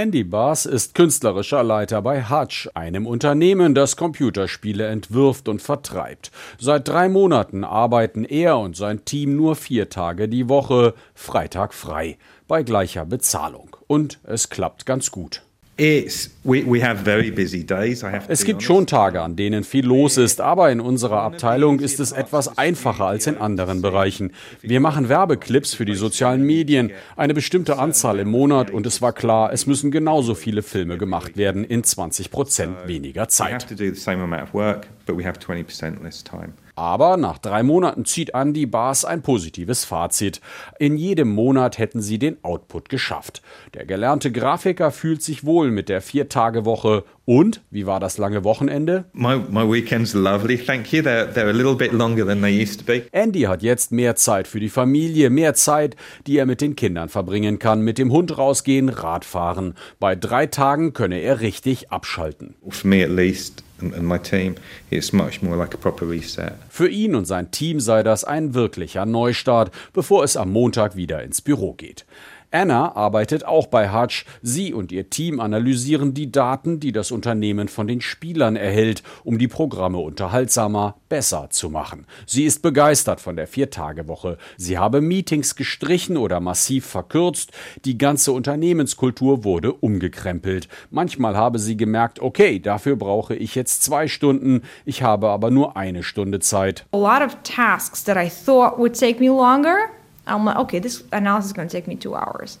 Andy Bass ist künstlerischer Leiter bei Hutch, einem Unternehmen, das Computerspiele entwirft und vertreibt. Seit drei Monaten arbeiten er und sein Team nur vier Tage die Woche, Freitag frei, bei gleicher Bezahlung. Und es klappt ganz gut. Es gibt schon Tage, an denen viel los ist, aber in unserer Abteilung ist es etwas einfacher als in anderen Bereichen. Wir machen Werbeclips für die sozialen Medien, eine bestimmte Anzahl im Monat und es war klar, es müssen genauso viele Filme gemacht werden in 20 Prozent weniger Zeit. Aber nach drei Monaten zieht Andy Baas ein positives Fazit. In jedem Monat hätten sie den Output geschafft. Der gelernte Grafiker fühlt sich wohl mit der Vier-Tage-Woche. Und, wie war das lange Wochenende? My, my weekend's lovely, thank you. They're, they're a little bit longer than they used to be. Andy hat jetzt mehr Zeit für die Familie, mehr Zeit, die er mit den Kindern verbringen kann, mit dem Hund rausgehen, Radfahren. Bei drei Tagen könne er richtig abschalten. For me at least. Für ihn und sein Team sei das ein wirklicher Neustart, bevor es am Montag wieder ins Büro geht. Anna arbeitet auch bei Hutch. Sie und ihr Team analysieren die Daten, die das Unternehmen von den Spielern erhält, um die Programme unterhaltsamer, besser zu machen. Sie ist begeistert von der Viertagewoche. Sie habe Meetings gestrichen oder massiv verkürzt. Die ganze Unternehmenskultur wurde umgekrempelt. Manchmal habe sie gemerkt, okay, dafür brauche ich jetzt zwei Stunden. Ich habe aber nur eine Stunde Zeit. A lot of tasks that I thought would take me longer I'm like, okay, this analysis is going to take me two hours.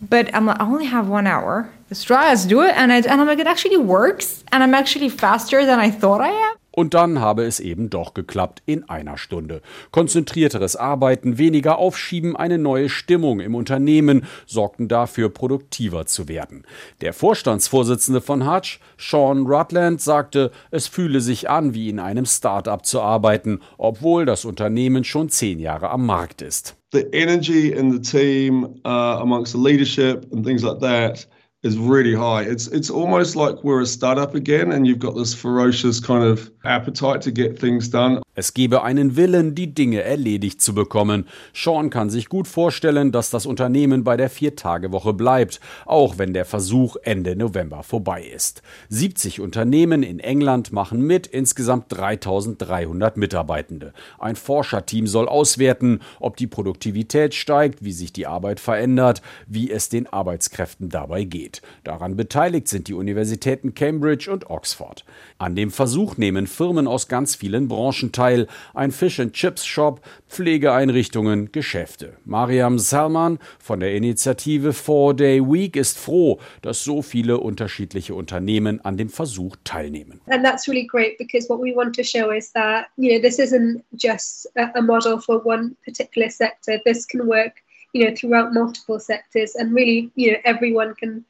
But I'm like, I only have one hour. Let's try, do it. And, I, and I'm like, it actually works. And I'm actually faster than I thought I am. Und dann habe es eben doch geklappt in einer Stunde. Konzentrierteres Arbeiten, weniger Aufschieben, eine neue Stimmung im Unternehmen sorgten dafür, produktiver zu werden. Der Vorstandsvorsitzende von Hutch, Sean Rutland, sagte, es fühle sich an, wie in einem Start-up zu arbeiten, obwohl das Unternehmen schon zehn Jahre am Markt ist. The energy in the team uh, amongst the leadership and things like that is really high. It's it's almost like we're a startup again and you've got this ferocious kind of appetite to get things done. Es gebe einen Willen, die Dinge erledigt zu bekommen. Sean kann sich gut vorstellen, dass das Unternehmen bei der Viertagewoche bleibt, auch wenn der Versuch Ende November vorbei ist. 70 Unternehmen in England machen mit, insgesamt 3300 Mitarbeitende. Ein Forscherteam soll auswerten, ob die Produktivität steigt, wie sich die Arbeit verändert, wie es den Arbeitskräften dabei geht. Daran beteiligt sind die Universitäten Cambridge und Oxford. An dem Versuch nehmen Firmen aus ganz vielen Branchen teil Teil ein Fish and Chips Shop, Pflegeeinrichtungen, Geschäfte. Mariam Salman von der Initiative Four Day Week ist froh, dass so viele unterschiedliche Unternehmen an dem Versuch teilnehmen. And that's really great because what we want to show is that you know this isn't just a model for one particular sector. This can work you know throughout multiple sectors and really you know everyone can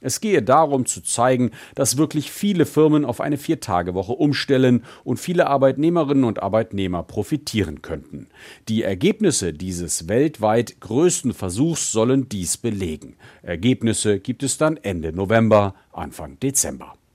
Es gehe darum zu zeigen, dass wirklich viele Firmen auf eine Vier-Tage-Woche umstellen und viele Arbeitnehmerinnen und Arbeitnehmer profitieren könnten. Die Ergebnisse dieses weltweit größten Versuchs sollen dies belegen. Ergebnisse gibt es dann Ende November, Anfang Dezember.